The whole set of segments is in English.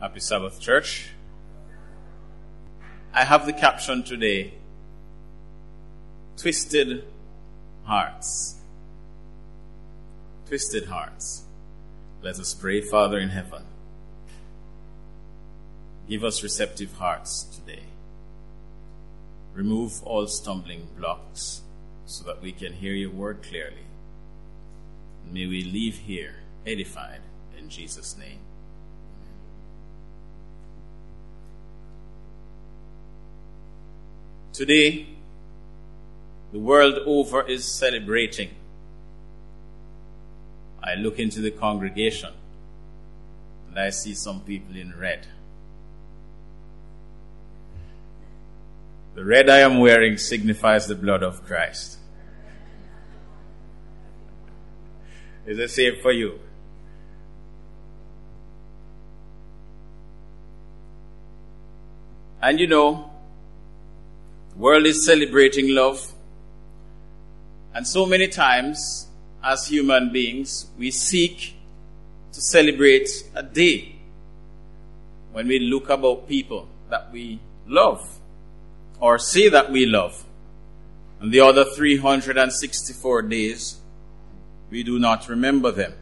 Happy Sabbath, church. I have the caption today Twisted Hearts. Twisted Hearts. Let us pray, Father in heaven. Give us receptive hearts today. Remove all stumbling blocks so that we can hear your word clearly. May we leave here edified in Jesus' name. Today, the world over is celebrating. I look into the congregation and I see some people in red. The red I am wearing signifies the blood of Christ. Is it safe for you? And you know, world is celebrating love. And so many times, as human beings, we seek to celebrate a day when we look about people that we love or say that we love. And the other 364 days, we do not remember them.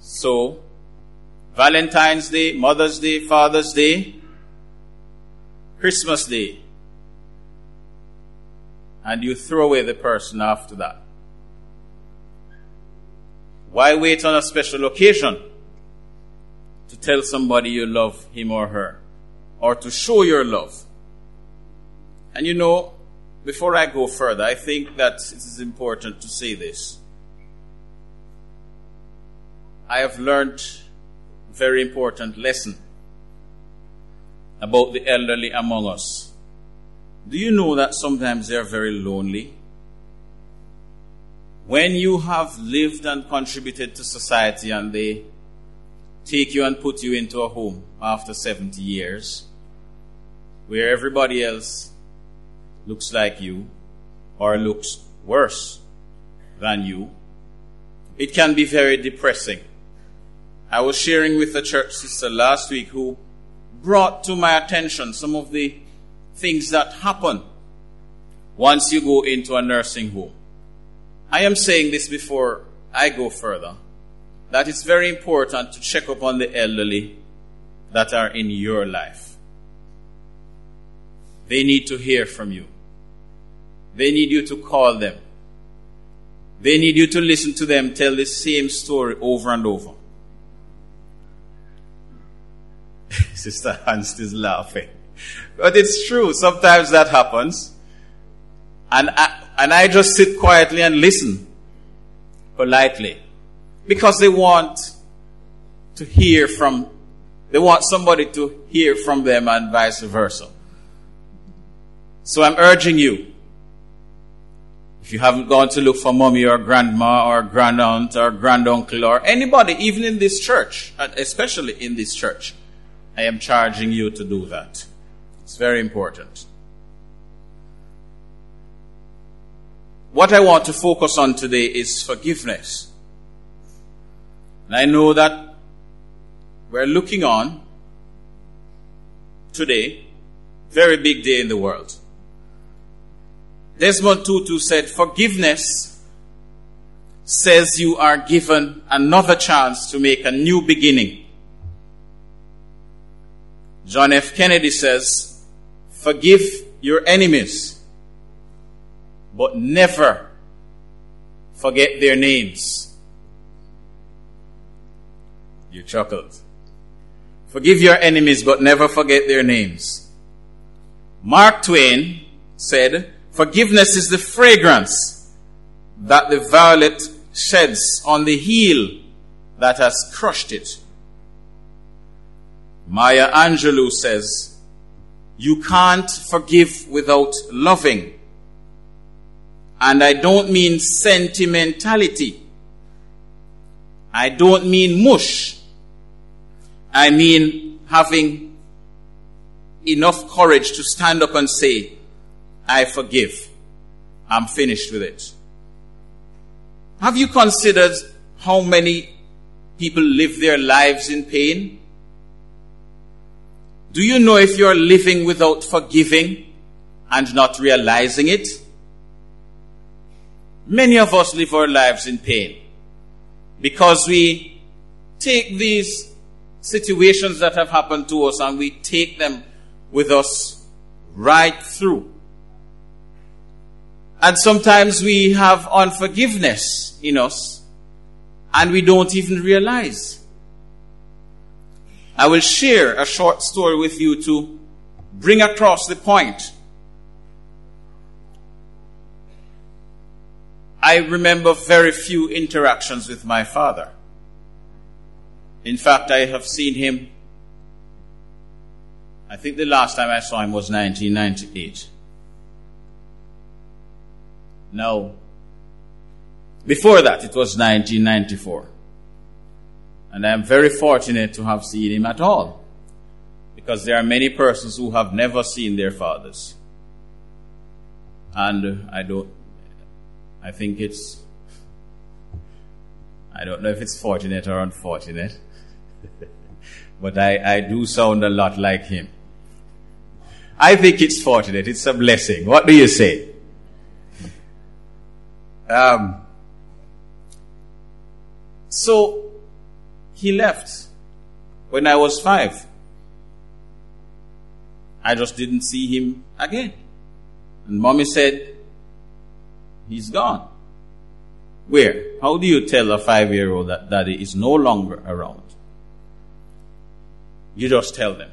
So, Valentine's Day, Mother's Day, Father's Day, Christmas Day, and you throw away the person after that. Why wait on a special occasion to tell somebody you love him or her or to show your love? And you know, before I go further, I think that it is important to say this. I have learned a very important lesson about the elderly among us. Do you know that sometimes they are very lonely? When you have lived and contributed to society and they take you and put you into a home after 70 years, where everybody else looks like you or looks worse than you, it can be very depressing. I was sharing with a church sister last week who brought to my attention some of the things that happen once you go into a nursing home. I am saying this before I go further that it's very important to check up on the elderly that are in your life. They need to hear from you. They need you to call them. They need you to listen to them tell the same story over and over. Sister Hans is laughing. But it's true. Sometimes that happens. And I, and I just sit quietly and listen politely. Because they want to hear from, they want somebody to hear from them and vice versa. So I'm urging you, if you haven't gone to look for mommy or grandma or grandaunt or granduncle or anybody, even in this church, especially in this church, I am charging you to do that. It's very important. What I want to focus on today is forgiveness. And I know that we're looking on today, very big day in the world. Desmond Tutu said, Forgiveness says you are given another chance to make a new beginning. John F. Kennedy says, Forgive your enemies, but never forget their names. You chuckled. Forgive your enemies, but never forget their names. Mark Twain said, Forgiveness is the fragrance that the violet sheds on the heel that has crushed it. Maya Angelou says, You can't forgive without loving. And I don't mean sentimentality. I don't mean mush. I mean having enough courage to stand up and say, I forgive. I'm finished with it. Have you considered how many people live their lives in pain? Do you know if you're living without forgiving and not realizing it? Many of us live our lives in pain because we take these situations that have happened to us and we take them with us right through. And sometimes we have unforgiveness in us and we don't even realize. I will share a short story with you to bring across the point. I remember very few interactions with my father. In fact, I have seen him, I think the last time I saw him was 1998. No. Before that, it was 1994. And I'm very fortunate to have seen him at all. Because there are many persons who have never seen their fathers. And I don't, I think it's, I don't know if it's fortunate or unfortunate. but I, I do sound a lot like him. I think it's fortunate. It's a blessing. What do you say? Um, so he left when I was five. I just didn't see him again. And mommy said, he's gone. Where? How do you tell a five year old that daddy is no longer around? You just tell them.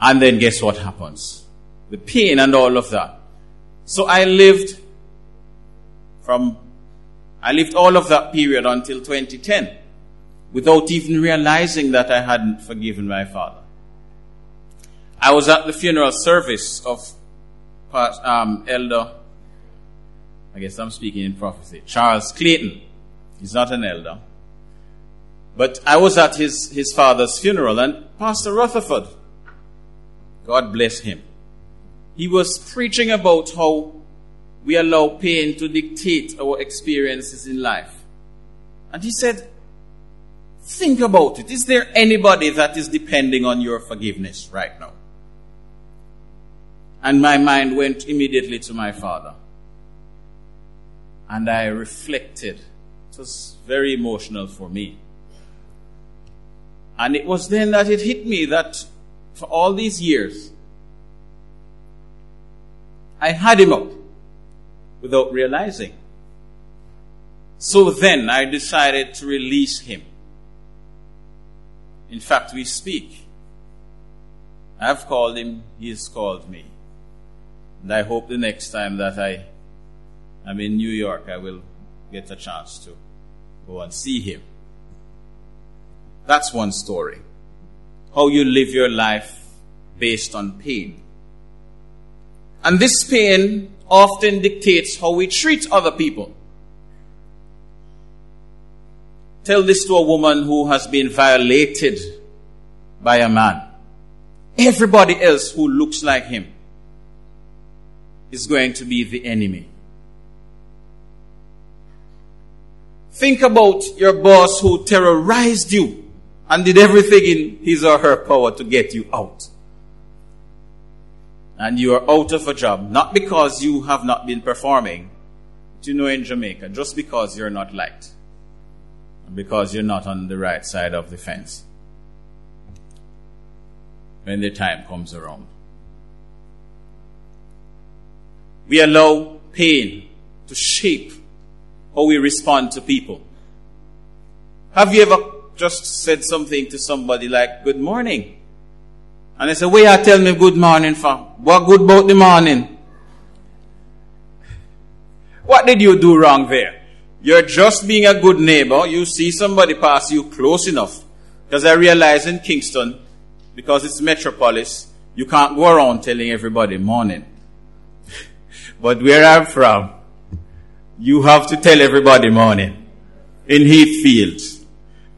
And then guess what happens? The pain and all of that. So I lived from, I lived all of that period until 2010 without even realizing that I hadn't forgiven my father. I was at the funeral service of um, Elder, I guess I'm speaking in prophecy, Charles Clayton. He's not an elder. But I was at his, his father's funeral and Pastor Rutherford, God bless him, he was preaching about how we allow pain to dictate our experiences in life. And he said, think about it. Is there anybody that is depending on your forgiveness right now? And my mind went immediately to my father. And I reflected. It was very emotional for me. And it was then that it hit me that for all these years, I had him up without realizing. So then I decided to release him. In fact, we speak. I've called him, he's called me. And I hope the next time that I am in New York, I will get a chance to go and see him. That's one story. How you live your life based on pain. And this pain often dictates how we treat other people. Tell this to a woman who has been violated by a man. Everybody else who looks like him is going to be the enemy. Think about your boss who terrorized you and did everything in his or her power to get you out and you are out of a job, not because you have not been performing, you know in Jamaica, just because you're not liked, because you're not on the right side of the fence when the time comes around. We allow pain to shape how we respond to people. Have you ever just said something to somebody like, good morning? And they say, where are tell me good morning for? What good about the morning? What did you do wrong there? You're just being a good neighbor. You see somebody pass you close enough. Because I realize in Kingston, because it's metropolis, you can't go around telling everybody morning. but where I'm from, you have to tell everybody morning. In Heathfields.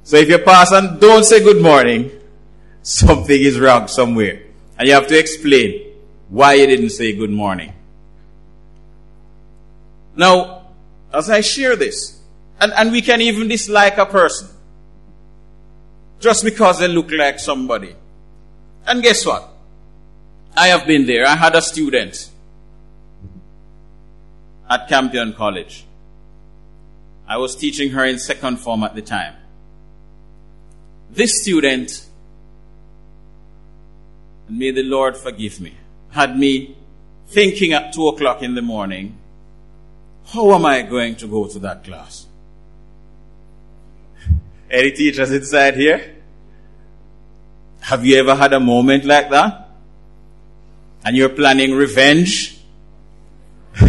So if you pass and don't say good morning, something is wrong somewhere. And you have to explain why you didn't say good morning. Now, as I share this, And, and we can even dislike a person just because they look like somebody. And guess what? I have been there. I had a student at Campion College. I was teaching her in second form at the time. This student, and may the Lord forgive me, had me thinking at two o'clock in the morning, how am I going to go to that class? Any teachers inside here? Have you ever had a moment like that? And you're planning revenge?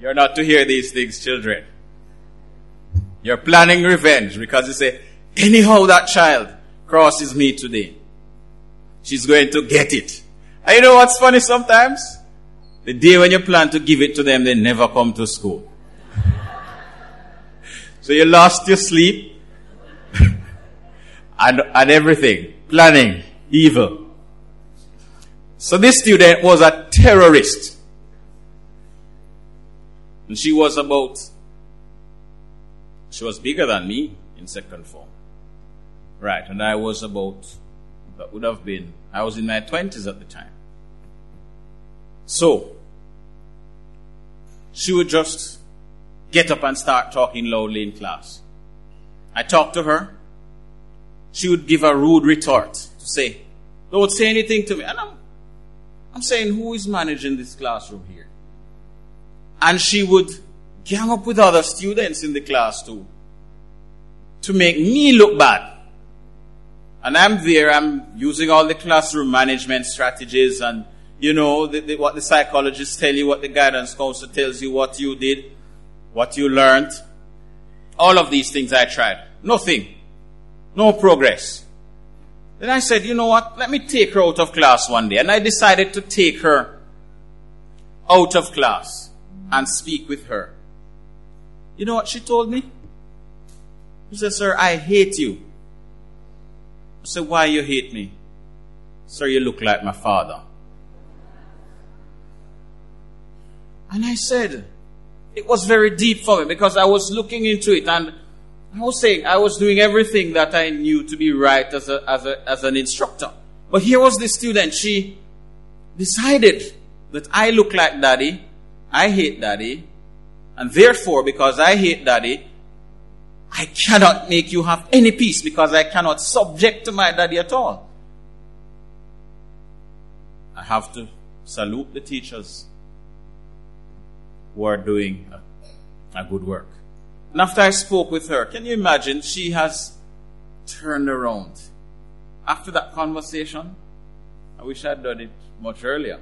you're not to hear these things, children. You're planning revenge because you say, anyhow that child crosses me today. She's going to get it. And you know what's funny sometimes? The day when you plan to give it to them, they never come to school. so you lost your sleep and, and everything. Planning. Evil. So this student was a terrorist. And she was about, she was bigger than me in second form. Right. And I was about, that would have been, I was in my twenties at the time. So, she would just get up and start talking loudly in class. I talked to her. She would give a rude retort to say, don't say anything to me. And I'm, I'm saying, who is managing this classroom here? And she would gang up with other students in the class too, to make me look bad. And I'm there, I'm using all the classroom management strategies and you know, the, the, what the psychologists tell you, what the guidance counselor tells you, what you did, what you learned. All of these things I tried. Nothing. No progress. Then I said, you know what? Let me take her out of class one day. And I decided to take her out of class and speak with her. You know what she told me? She said, Sir, I hate you. Said, Why you hate me? Sir, you look like my father. And I said, it was very deep for me because I was looking into it and I was saying I was doing everything that I knew to be right as, a, as, a, as an instructor. But here was the student. She decided that I look like daddy, I hate daddy, and therefore, because I hate daddy, I cannot make you have any peace because I cannot subject to my daddy at all. I have to salute the teachers who are doing a, a good work. And after I spoke with her, can you imagine? She has turned around. After that conversation, I wish I'd done it much earlier.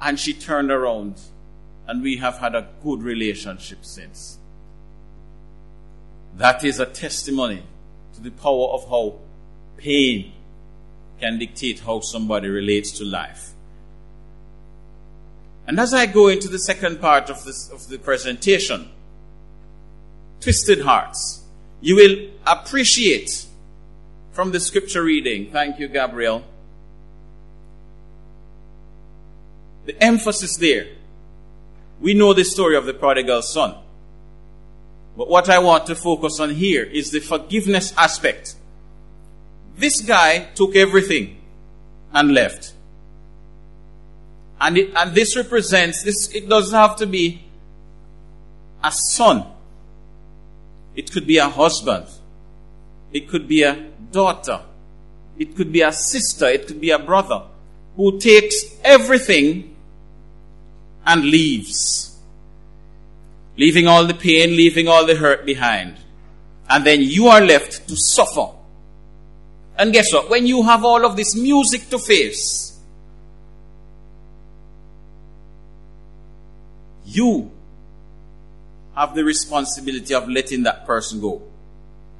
And she turned around, and we have had a good relationship since. That is a testimony to the power of how pain can dictate how somebody relates to life. And as I go into the second part of, this, of the presentation, Twisted Hearts, you will appreciate from the scripture reading, thank you, Gabriel, the emphasis there. We know the story of the prodigal son. But what I want to focus on here is the forgiveness aspect. This guy took everything and left. And, it, and this represents, this, it doesn't have to be a son. It could be a husband. It could be a daughter. It could be a sister. It could be a brother who takes everything and leaves. Leaving all the pain, leaving all the hurt behind. And then you are left to suffer. And guess what? When you have all of this music to face, you have the responsibility of letting that person go.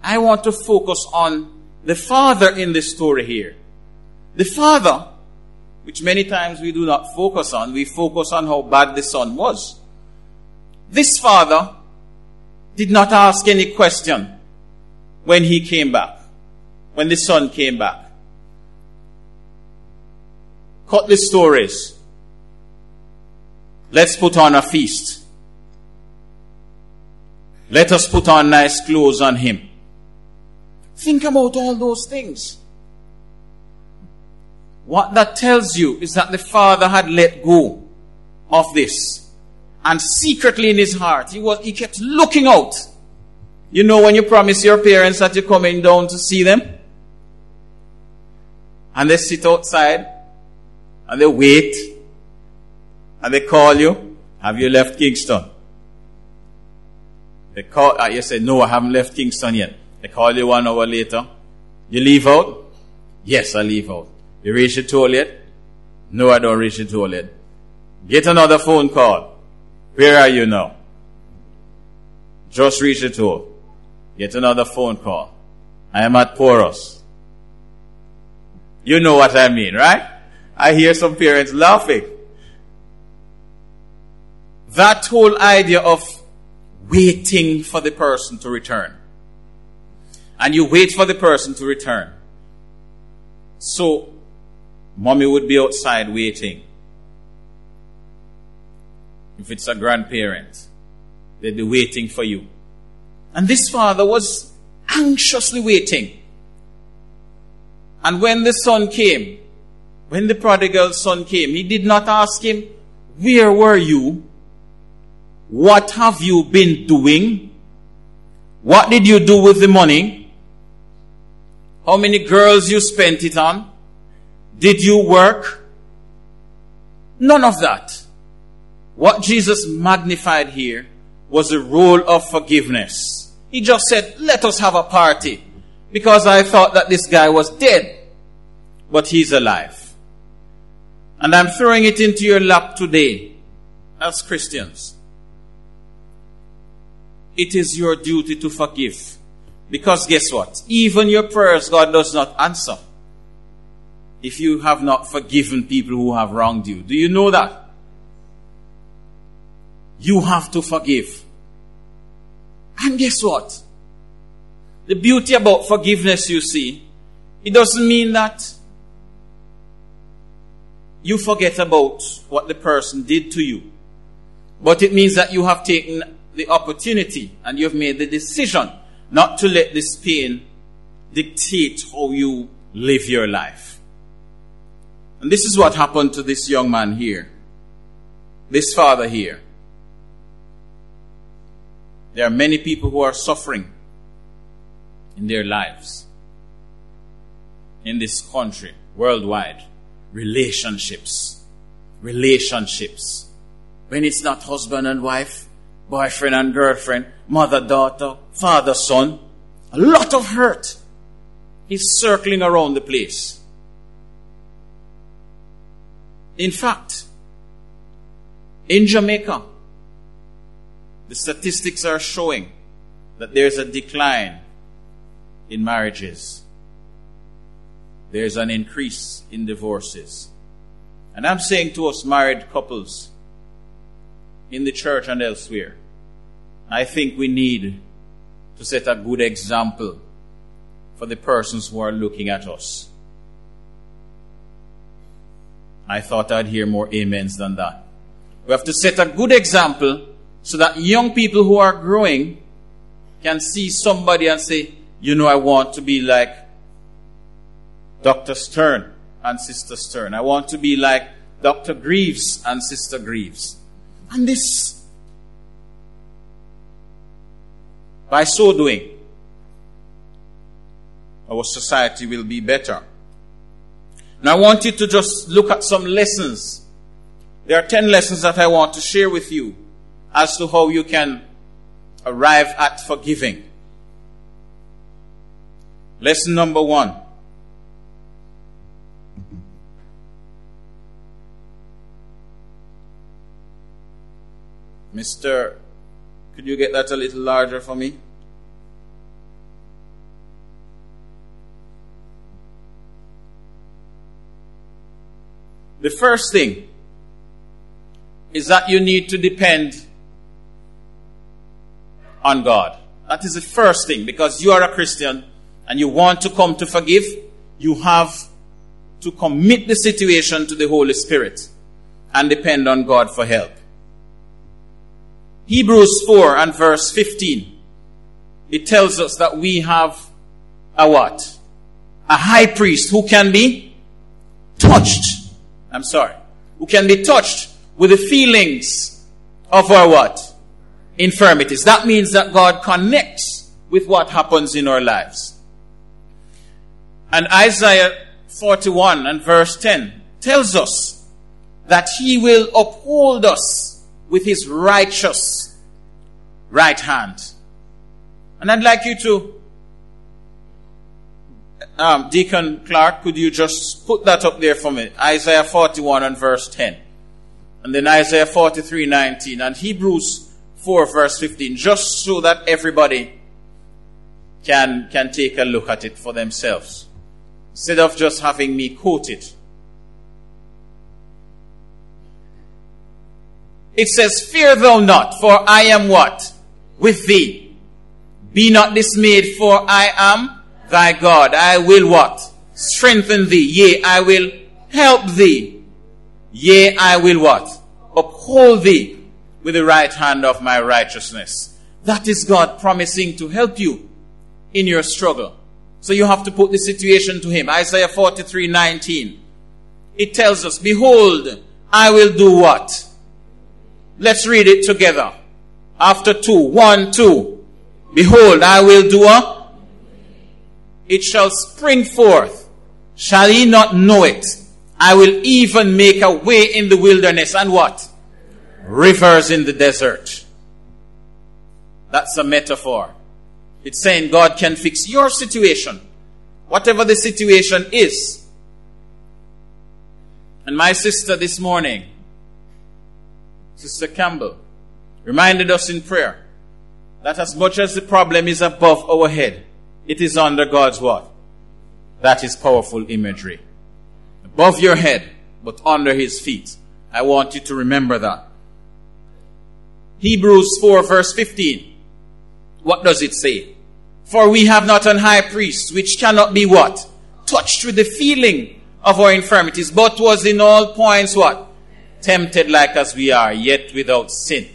I want to focus on the father in the story here. The father, which many times we do not focus on, we focus on how bad the son was. This father did not ask any question when he came back, when the son came back. Cut the stories. Let's put on a feast. Let us put on nice clothes on him. Think about all those things. What that tells you is that the father had let go of this. And secretly in his heart, he was, he kept looking out. You know when you promise your parents that you're coming down to see them? And they sit outside and they wait and they call you. Have you left Kingston? They call, uh, you say, no, I haven't left Kingston yet. They call you one hour later. You leave out? Yes, I leave out. You reach the toilet? No, I don't reach the toilet. Get another phone call. Where are you now? Just reached the toilet. Get another phone call. I am at Porus. You know what I mean, right? I hear some parents laughing. That whole idea of waiting for the person to return. And you wait for the person to return. So, mommy would be outside waiting. If it's a grandparent, they'd be waiting for you. And this father was anxiously waiting. And when the son came, when the prodigal son came, he did not ask him, Where were you? What have you been doing? What did you do with the money? How many girls you spent it on? Did you work? None of that. What Jesus magnified here was the role of forgiveness. He just said, let us have a party because I thought that this guy was dead, but he's alive. And I'm throwing it into your lap today as Christians. It is your duty to forgive. Because guess what? Even your prayers God does not answer if you have not forgiven people who have wronged you. Do you know that? You have to forgive. And guess what? The beauty about forgiveness, you see, it doesn't mean that you forget about what the person did to you. But it means that you have taken the opportunity and you've made the decision not to let this pain dictate how you live your life. And this is what happened to this young man here. This father here. There are many people who are suffering in their lives. In this country, worldwide. Relationships. Relationships. When it's not husband and wife, boyfriend and girlfriend, mother, daughter, father, son, a lot of hurt is circling around the place. In fact, in Jamaica, the statistics are showing that there's a decline in marriages. There's an increase in divorces. And I'm saying to us married couples in the church and elsewhere, I think we need to set a good example for the persons who are looking at us. I thought I'd hear more amens than that. We have to set a good example so that young people who are growing can see somebody and say, you know, I want to be like Dr. Stern and Sister Stern. I want to be like Dr. Greaves and Sister Greaves. And this, by so doing, our society will be better. Now I want you to just look at some lessons. There are 10 lessons that I want to share with you as to how you can arrive at forgiving. Lesson number one. Mr. Could you get that a little larger for me? The first thing is that you need to depend on God. That is the first thing because you are a Christian and you want to come to forgive, you have to commit the situation to the Holy Spirit and depend on God for help. Hebrews 4 and verse 15. It tells us that we have a what? A high priest who can be touched. I'm sorry. Who can be touched with the feelings of our what? Infirmities. That means that God connects with what happens in our lives. And Isaiah 41 and verse 10 tells us that he will uphold us with his righteous right hand. And I'd like you to, um, Deacon Clark, could you just put that up there for me? Isaiah 41 and verse 10. And then Isaiah 43, 19. And Hebrews 4 verse 15. Just so that everybody can, can take a look at it for themselves. Instead of just having me quote it. It says, Fear thou not, for I am what? With thee. Be not dismayed, for I am thy God. I will what? Strengthen thee. Yea, I will help thee. Yea, I will what? Uphold thee with the right hand of my righteousness. That is God promising to help you in your struggle. So you have to put the situation to Him. Isaiah 43 19. It tells us, Behold, I will do what? Let's read it together. After two, one, two. Behold, I will do a. It shall spring forth. Shall ye not know it? I will even make a way in the wilderness and what? Rivers in the desert. That's a metaphor. It's saying God can fix your situation, whatever the situation is. And my sister this morning, Sister Campbell, reminded us in prayer that as much as the problem is above our head, it is under God's what? That is powerful imagery. Above your head, but under his feet. I want you to remember that. Hebrews 4 verse 15. What does it say? For we have not an high priest which cannot be what? Touched with the feeling of our infirmities, but was in all points what? tempted like as we are, yet without sin.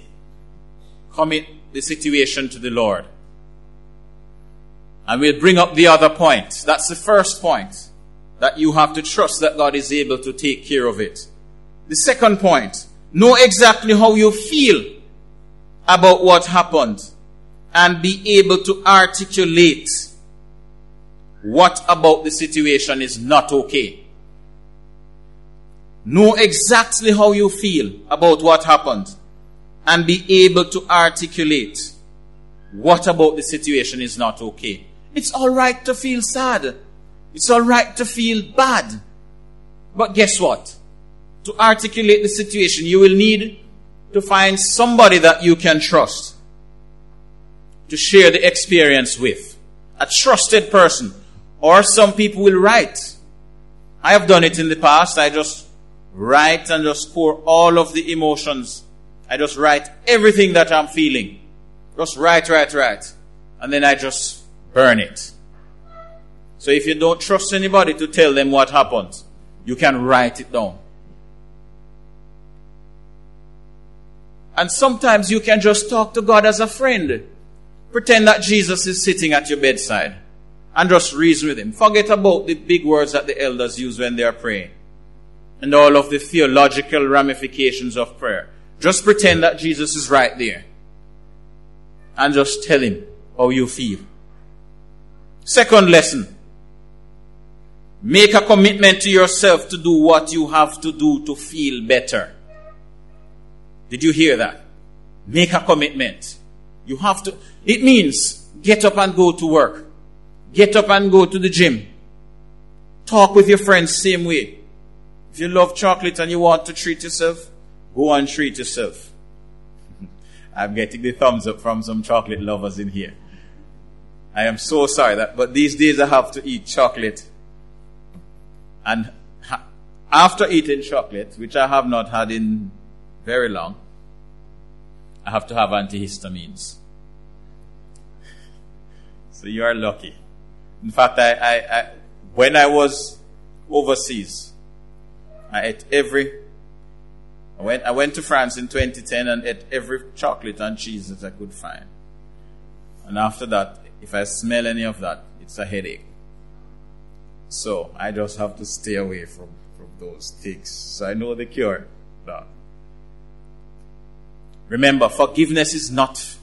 Commit the situation to the Lord. And we'll bring up the other point. That's the first point. That you have to trust that God is able to take care of it. The second point, know exactly how you feel about what happened and be able to articulate what about the situation is not okay. Know exactly how you feel about what happened and be able to articulate what about the situation is not okay. It's alright to feel sad. It's alright to feel bad. But guess what? To articulate the situation, you will need to find somebody that you can trust to share the experience with. A trusted person. Or some people will write. I have done it in the past. I just write and just pour all of the emotions. I just write everything that I'm feeling. Just write, write, write. And then I just burn it. So if you don't trust anybody to tell them what happened, you can write it down. And sometimes you can just talk to God as a friend. Pretend that Jesus is sitting at your bedside and just reason with him. Forget about the big words that the elders use when they are praying and all of the theological ramifications of prayer. Just pretend that Jesus is right there. And just tell him how you feel. Second lesson. Make a commitment to yourself to do what you have to do to feel better. Did you hear that? Make a commitment. You have to, it means get up and go to work. Get up and go to the gym. Talk with your friends same way. If you love chocolate and you want to treat yourself, go and treat yourself. I'm getting the thumbs up from some chocolate lovers in here. I am so sorry that, but these days I have to eat chocolate. And ha- after eating chocolate, which I have not had in very long, I have to have antihistamines. So you are lucky. In fact, I, I, I when I was overseas, I ate every I went, I went to France in 2010 and ate every chocolate and cheese that I could find. And after that, if I smell any of that, it's a headache. So I just have to stay away from, from those things. So I know the cure. Remember, forgiveness is not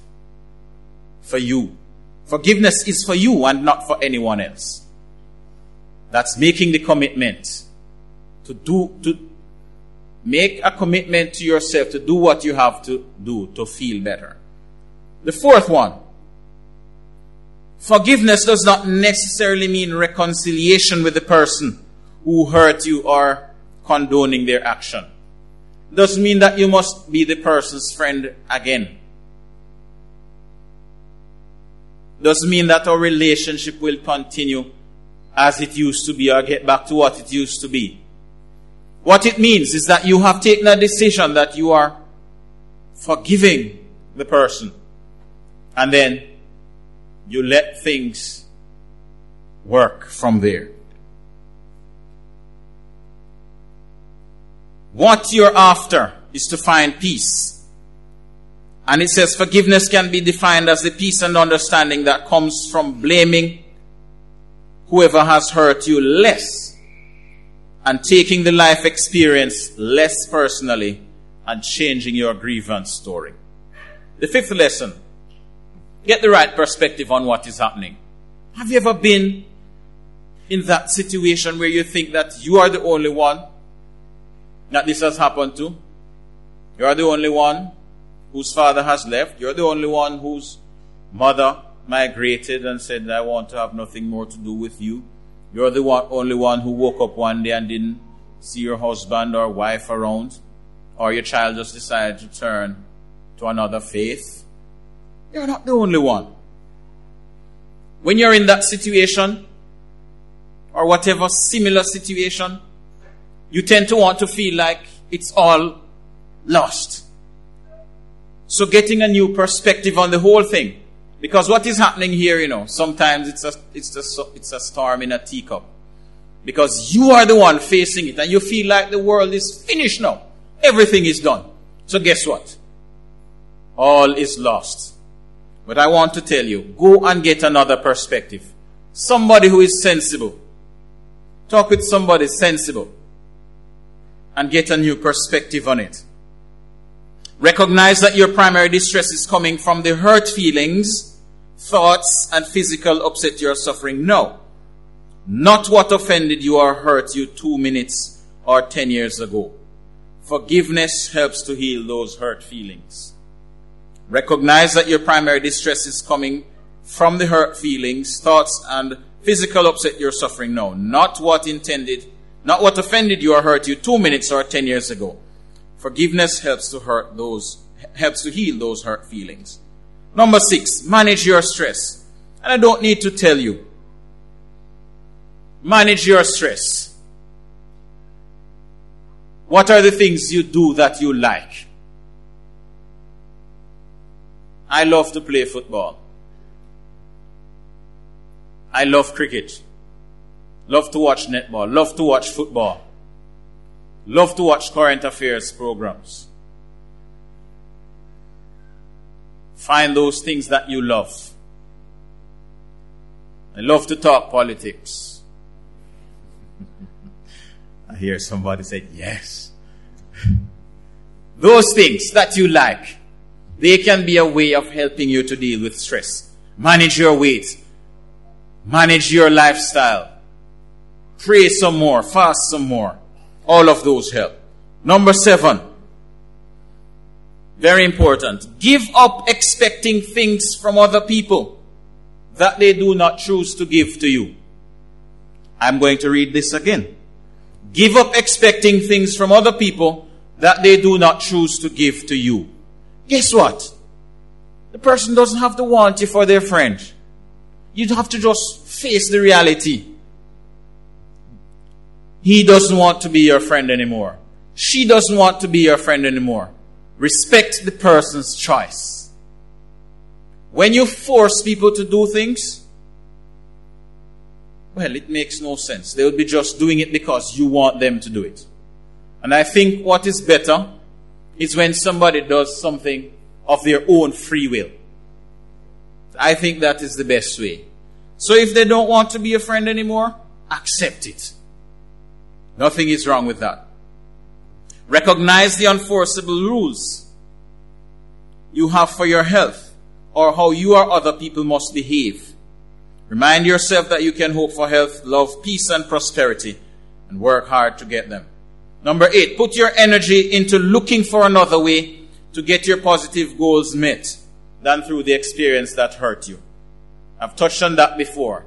for you. Forgiveness is for you and not for anyone else. That's making the commitment to do, to make a commitment to yourself to do what you have to do to feel better. The fourth one. Forgiveness does not necessarily mean reconciliation with the person who hurt you or condoning their action. Doesn't mean that you must be the person's friend again. Doesn't mean that our relationship will continue as it used to be or get back to what it used to be. What it means is that you have taken a decision that you are forgiving the person. And then you let things work from there. What you're after is to find peace. And it says forgiveness can be defined as the peace and understanding that comes from blaming whoever has hurt you less and taking the life experience less personally and changing your grievance story. The fifth lesson get the right perspective on what is happening. Have you ever been in that situation where you think that you are the only one that this has happened to? You are the only one whose father has left. You're the only one whose mother migrated and said, I want to have nothing more to do with you. You're the one, only one who woke up one day and didn't see your husband or wife around. Or your child just decided to turn to another faith. You're not the only one. When you're in that situation, or whatever similar situation, you tend to want to feel like it's all lost. So getting a new perspective on the whole thing because what is happening here, you know, sometimes it's a, it's a, it's a storm in a teacup. Because you are the one facing it and you feel like the world is finished now. Everything is done. So guess what? All is lost. But I want to tell you, go and get another perspective. Somebody who is sensible. Talk with somebody sensible. And get a new perspective on it. Recognize that your primary distress is coming from the hurt feelings, thoughts, and physical upset you're suffering. No. Not what offended you or hurt you two minutes or ten years ago. Forgiveness helps to heal those hurt feelings. Recognize that your primary distress is coming from the hurt feelings, thoughts, and physical upset you're suffering now. Not what intended, not what offended you or hurt you two minutes or ten years ago. Forgiveness helps to hurt those, helps to heal those hurt feelings. Number six, manage your stress. And I don't need to tell you. Manage your stress. What are the things you do that you like? I love to play football. I love cricket. Love to watch netball. Love to watch football. Love to watch current affairs programs. Find those things that you love. I love to talk politics. I hear somebody say, yes. Those things that you like, they can be a way of helping you to deal with stress. Manage your weight. Manage your lifestyle. Pray some more. Fast some more. All of those help. Number seven. Very important. Give up expecting things from other people that they do not choose to give to you. I'm going to read this again. Give up expecting things from other people that they do not choose to give to you. Guess what? The person doesn't have to want you for their friend. You have to just face the reality. He doesn't want to be your friend anymore. She doesn't want to be your friend anymore. Respect the person's choice. When you force people to do things, well, it makes no sense. They will be just doing it because you want them to do it. And I think what is better is when somebody does something of their own free will. I think that is the best way. So if they don't want to be a friend anymore, accept it. Nothing is wrong with that. Recognize the unforceable rules you have for your health or how you or other people must behave. Remind yourself that you can hope for health, love, peace, and prosperity and work hard to get them. Number eight, put your energy into looking for another way to get your positive goals met than through the experience that hurt you. I've touched on that before.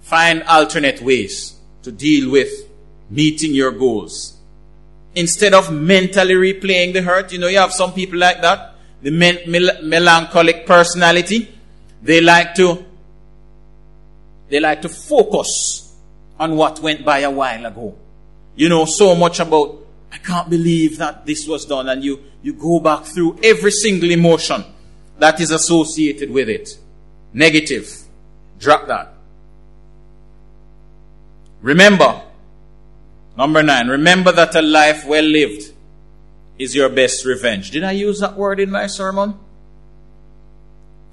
Find alternate ways to deal with meeting your goals. Instead of mentally replaying the hurt, you know, you have some people like that, the mel- melancholic personality. They like to, they like to focus on what went by a while ago. You know so much about, I can't believe that this was done, and you, you go back through every single emotion that is associated with it. Negative. Drop that. Remember, number nine, remember that a life well lived is your best revenge. Did I use that word in my sermon?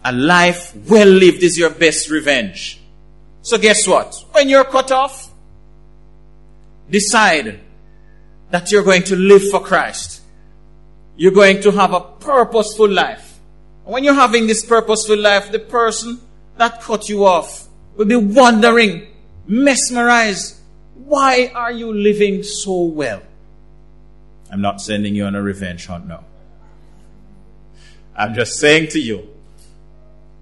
A life well lived is your best revenge. So guess what? When you're cut off, decide that you're going to live for Christ. You're going to have a purposeful life. When you're having this purposeful life, the person that cut you off will be wondering, mesmerized, why are you living so well? I'm not sending you on a revenge hunt now. I'm just saying to you,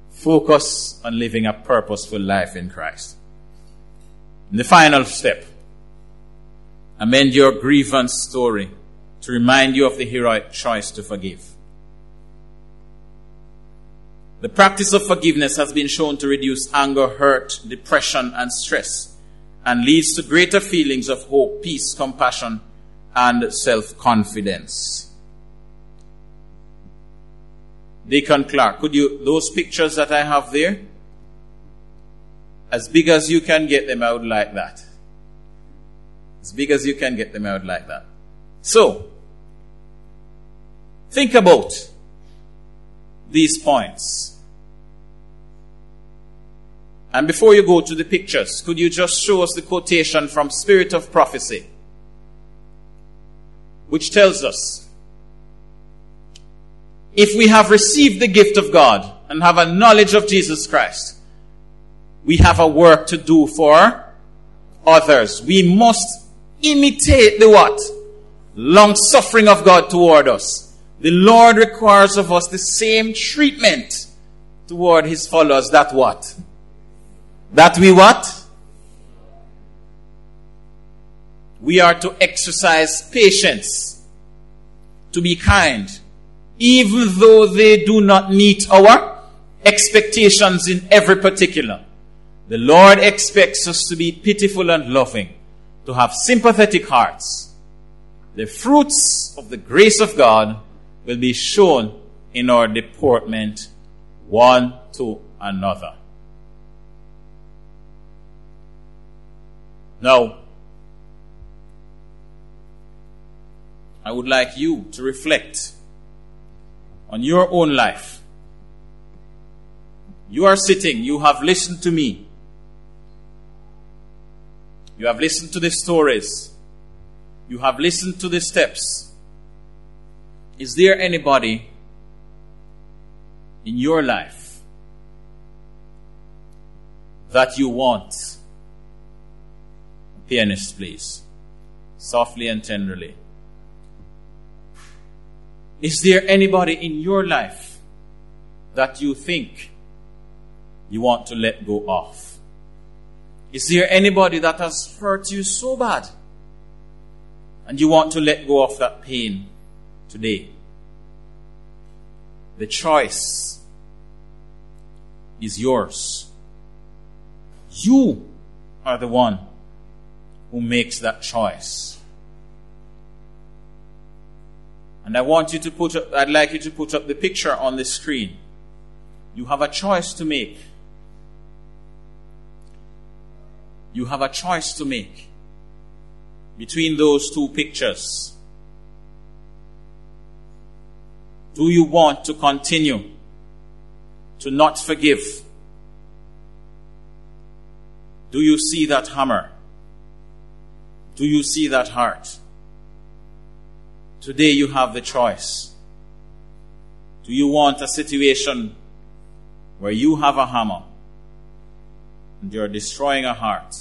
focus on living a purposeful life in Christ. the final step, amend your grievance story to remind you of the heroic choice to forgive. The practice of forgiveness has been shown to reduce anger, hurt, depression, and stress, and leads to greater feelings of hope, peace, compassion, and self confidence. Deacon Clark, could you, those pictures that I have there, as big as you can get them out like that. As big as you can get them out like that. So, think about these points. And before you go to the pictures, could you just show us the quotation from Spirit of Prophecy, which tells us if we have received the gift of God and have a knowledge of Jesus Christ, we have a work to do for others. We must imitate the what? Long suffering of God toward us. The Lord requires of us the same treatment toward his followers that what? That we what? We are to exercise patience, to be kind, even though they do not meet our expectations in every particular. The Lord expects us to be pitiful and loving, to have sympathetic hearts. The fruits of the grace of God will be shown in our deportment one to another. Now, I would like you to reflect on your own life. You are sitting, you have listened to me. You have listened to the stories. You have listened to the steps. Is there anybody in your life that you want? Pianist, please. Softly and tenderly. Is there anybody in your life that you think you want to let go of? Is there anybody that has hurt you so bad and you want to let go of that pain today? The choice is yours. You are the one who makes that choice. And I want you to put up, I'd like you to put up the picture on the screen. You have a choice to make. You have a choice to make between those two pictures. Do you want to continue to not forgive? Do you see that hammer? Do you see that heart? Today you have the choice. Do you want a situation where you have a hammer and you're destroying a heart?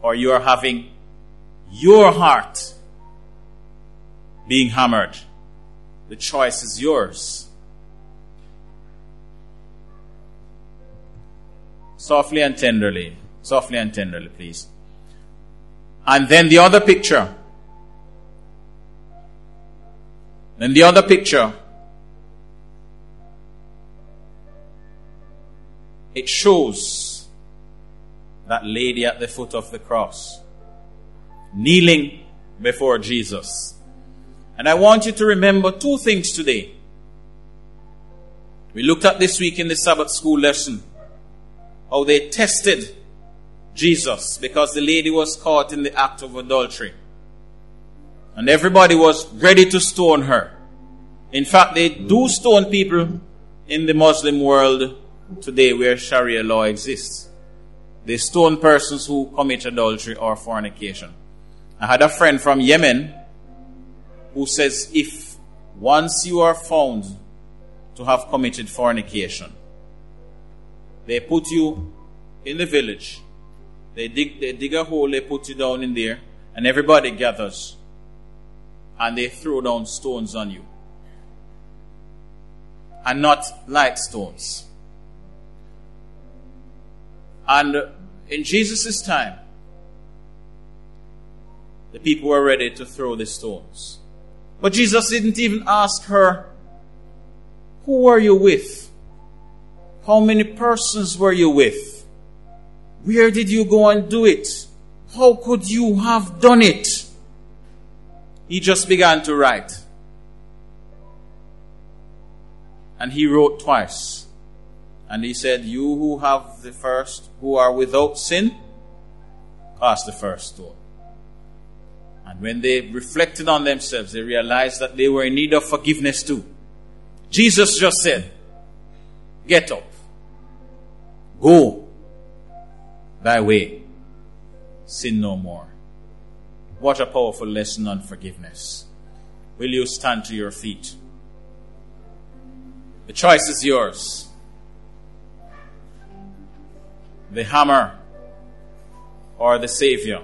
Or you are having your heart being hammered? The choice is yours. Softly and tenderly. Softly and tenderly, please. And then the other picture. Then the other picture. It shows that lady at the foot of the cross, kneeling before Jesus. And I want you to remember two things today. We looked at this week in the Sabbath school lesson how they tested Jesus because the lady was caught in the act of adultery. And everybody was ready to stone her. In fact, they do stone people in the Muslim world today where Sharia law exists. They stone persons who commit adultery or fornication. I had a friend from Yemen who says if once you are found to have committed fornication, they put you in the village. They dig, they dig a hole, they put you down in there, and everybody gathers. And they throw down stones on you. And not light stones. And in Jesus' time, the people were ready to throw the stones. But Jesus didn't even ask her, Who were you with? How many persons were you with? Where did you go and do it? How could you have done it? He just began to write. And he wrote twice. And he said, You who have the first, who are without sin, cast the first stone. And when they reflected on themselves, they realized that they were in need of forgiveness too. Jesus just said, Get up. Go thy way. Sin no more. What a powerful lesson on forgiveness. Will you stand to your feet? The choice is yours. The hammer or the Savior.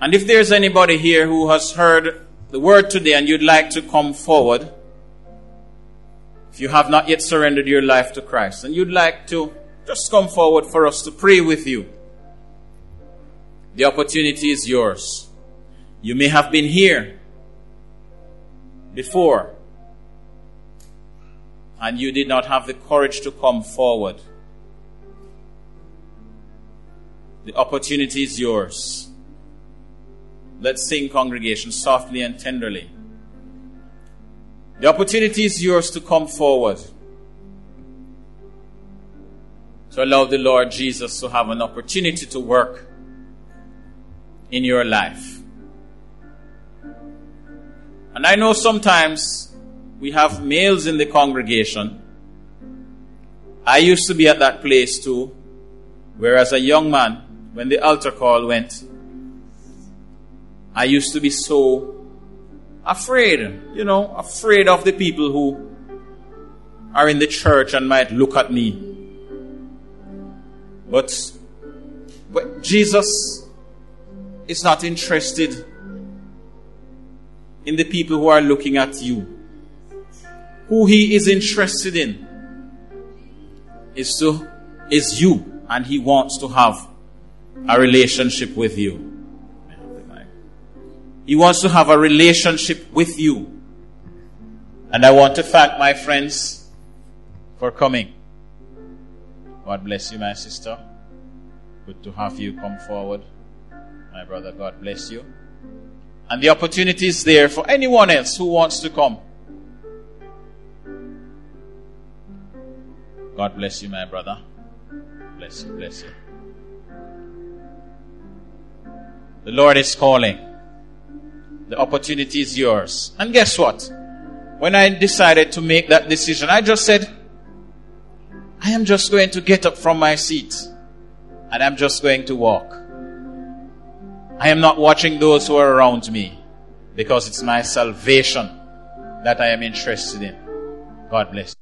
And if there's anybody here who has heard the word today and you'd like to come forward, if you have not yet surrendered your life to Christ and you'd like to just come forward for us to pray with you, the opportunity is yours. You may have been here before and you did not have the courage to come forward. The opportunity is yours. Let's sing, congregation, softly and tenderly. The opportunity is yours to come forward. To allow the Lord Jesus to have an opportunity to work in your life. And I know sometimes we have males in the congregation. I used to be at that place too, where as a young man, when the altar call went, I used to be so afraid, you know, afraid of the people who are in the church and might look at me. But, but Jesus is not interested in the people who are looking at you. Who he is interested in is to is you and he wants to have a relationship with you. He wants to have a relationship with you. And I want to thank my friends for coming. God bless you, my sister. Good to have you come forward. My brother, God bless you. And the opportunity is there for anyone else who wants to come. God bless you, my brother. Bless you, bless you. The Lord is calling. The opportunity is yours. And guess what? when I decided to make that decision, I just said, I am just going to get up from my seat and I'm just going to walk. I am not watching those who are around me because it's my salvation that I am interested in. God bless.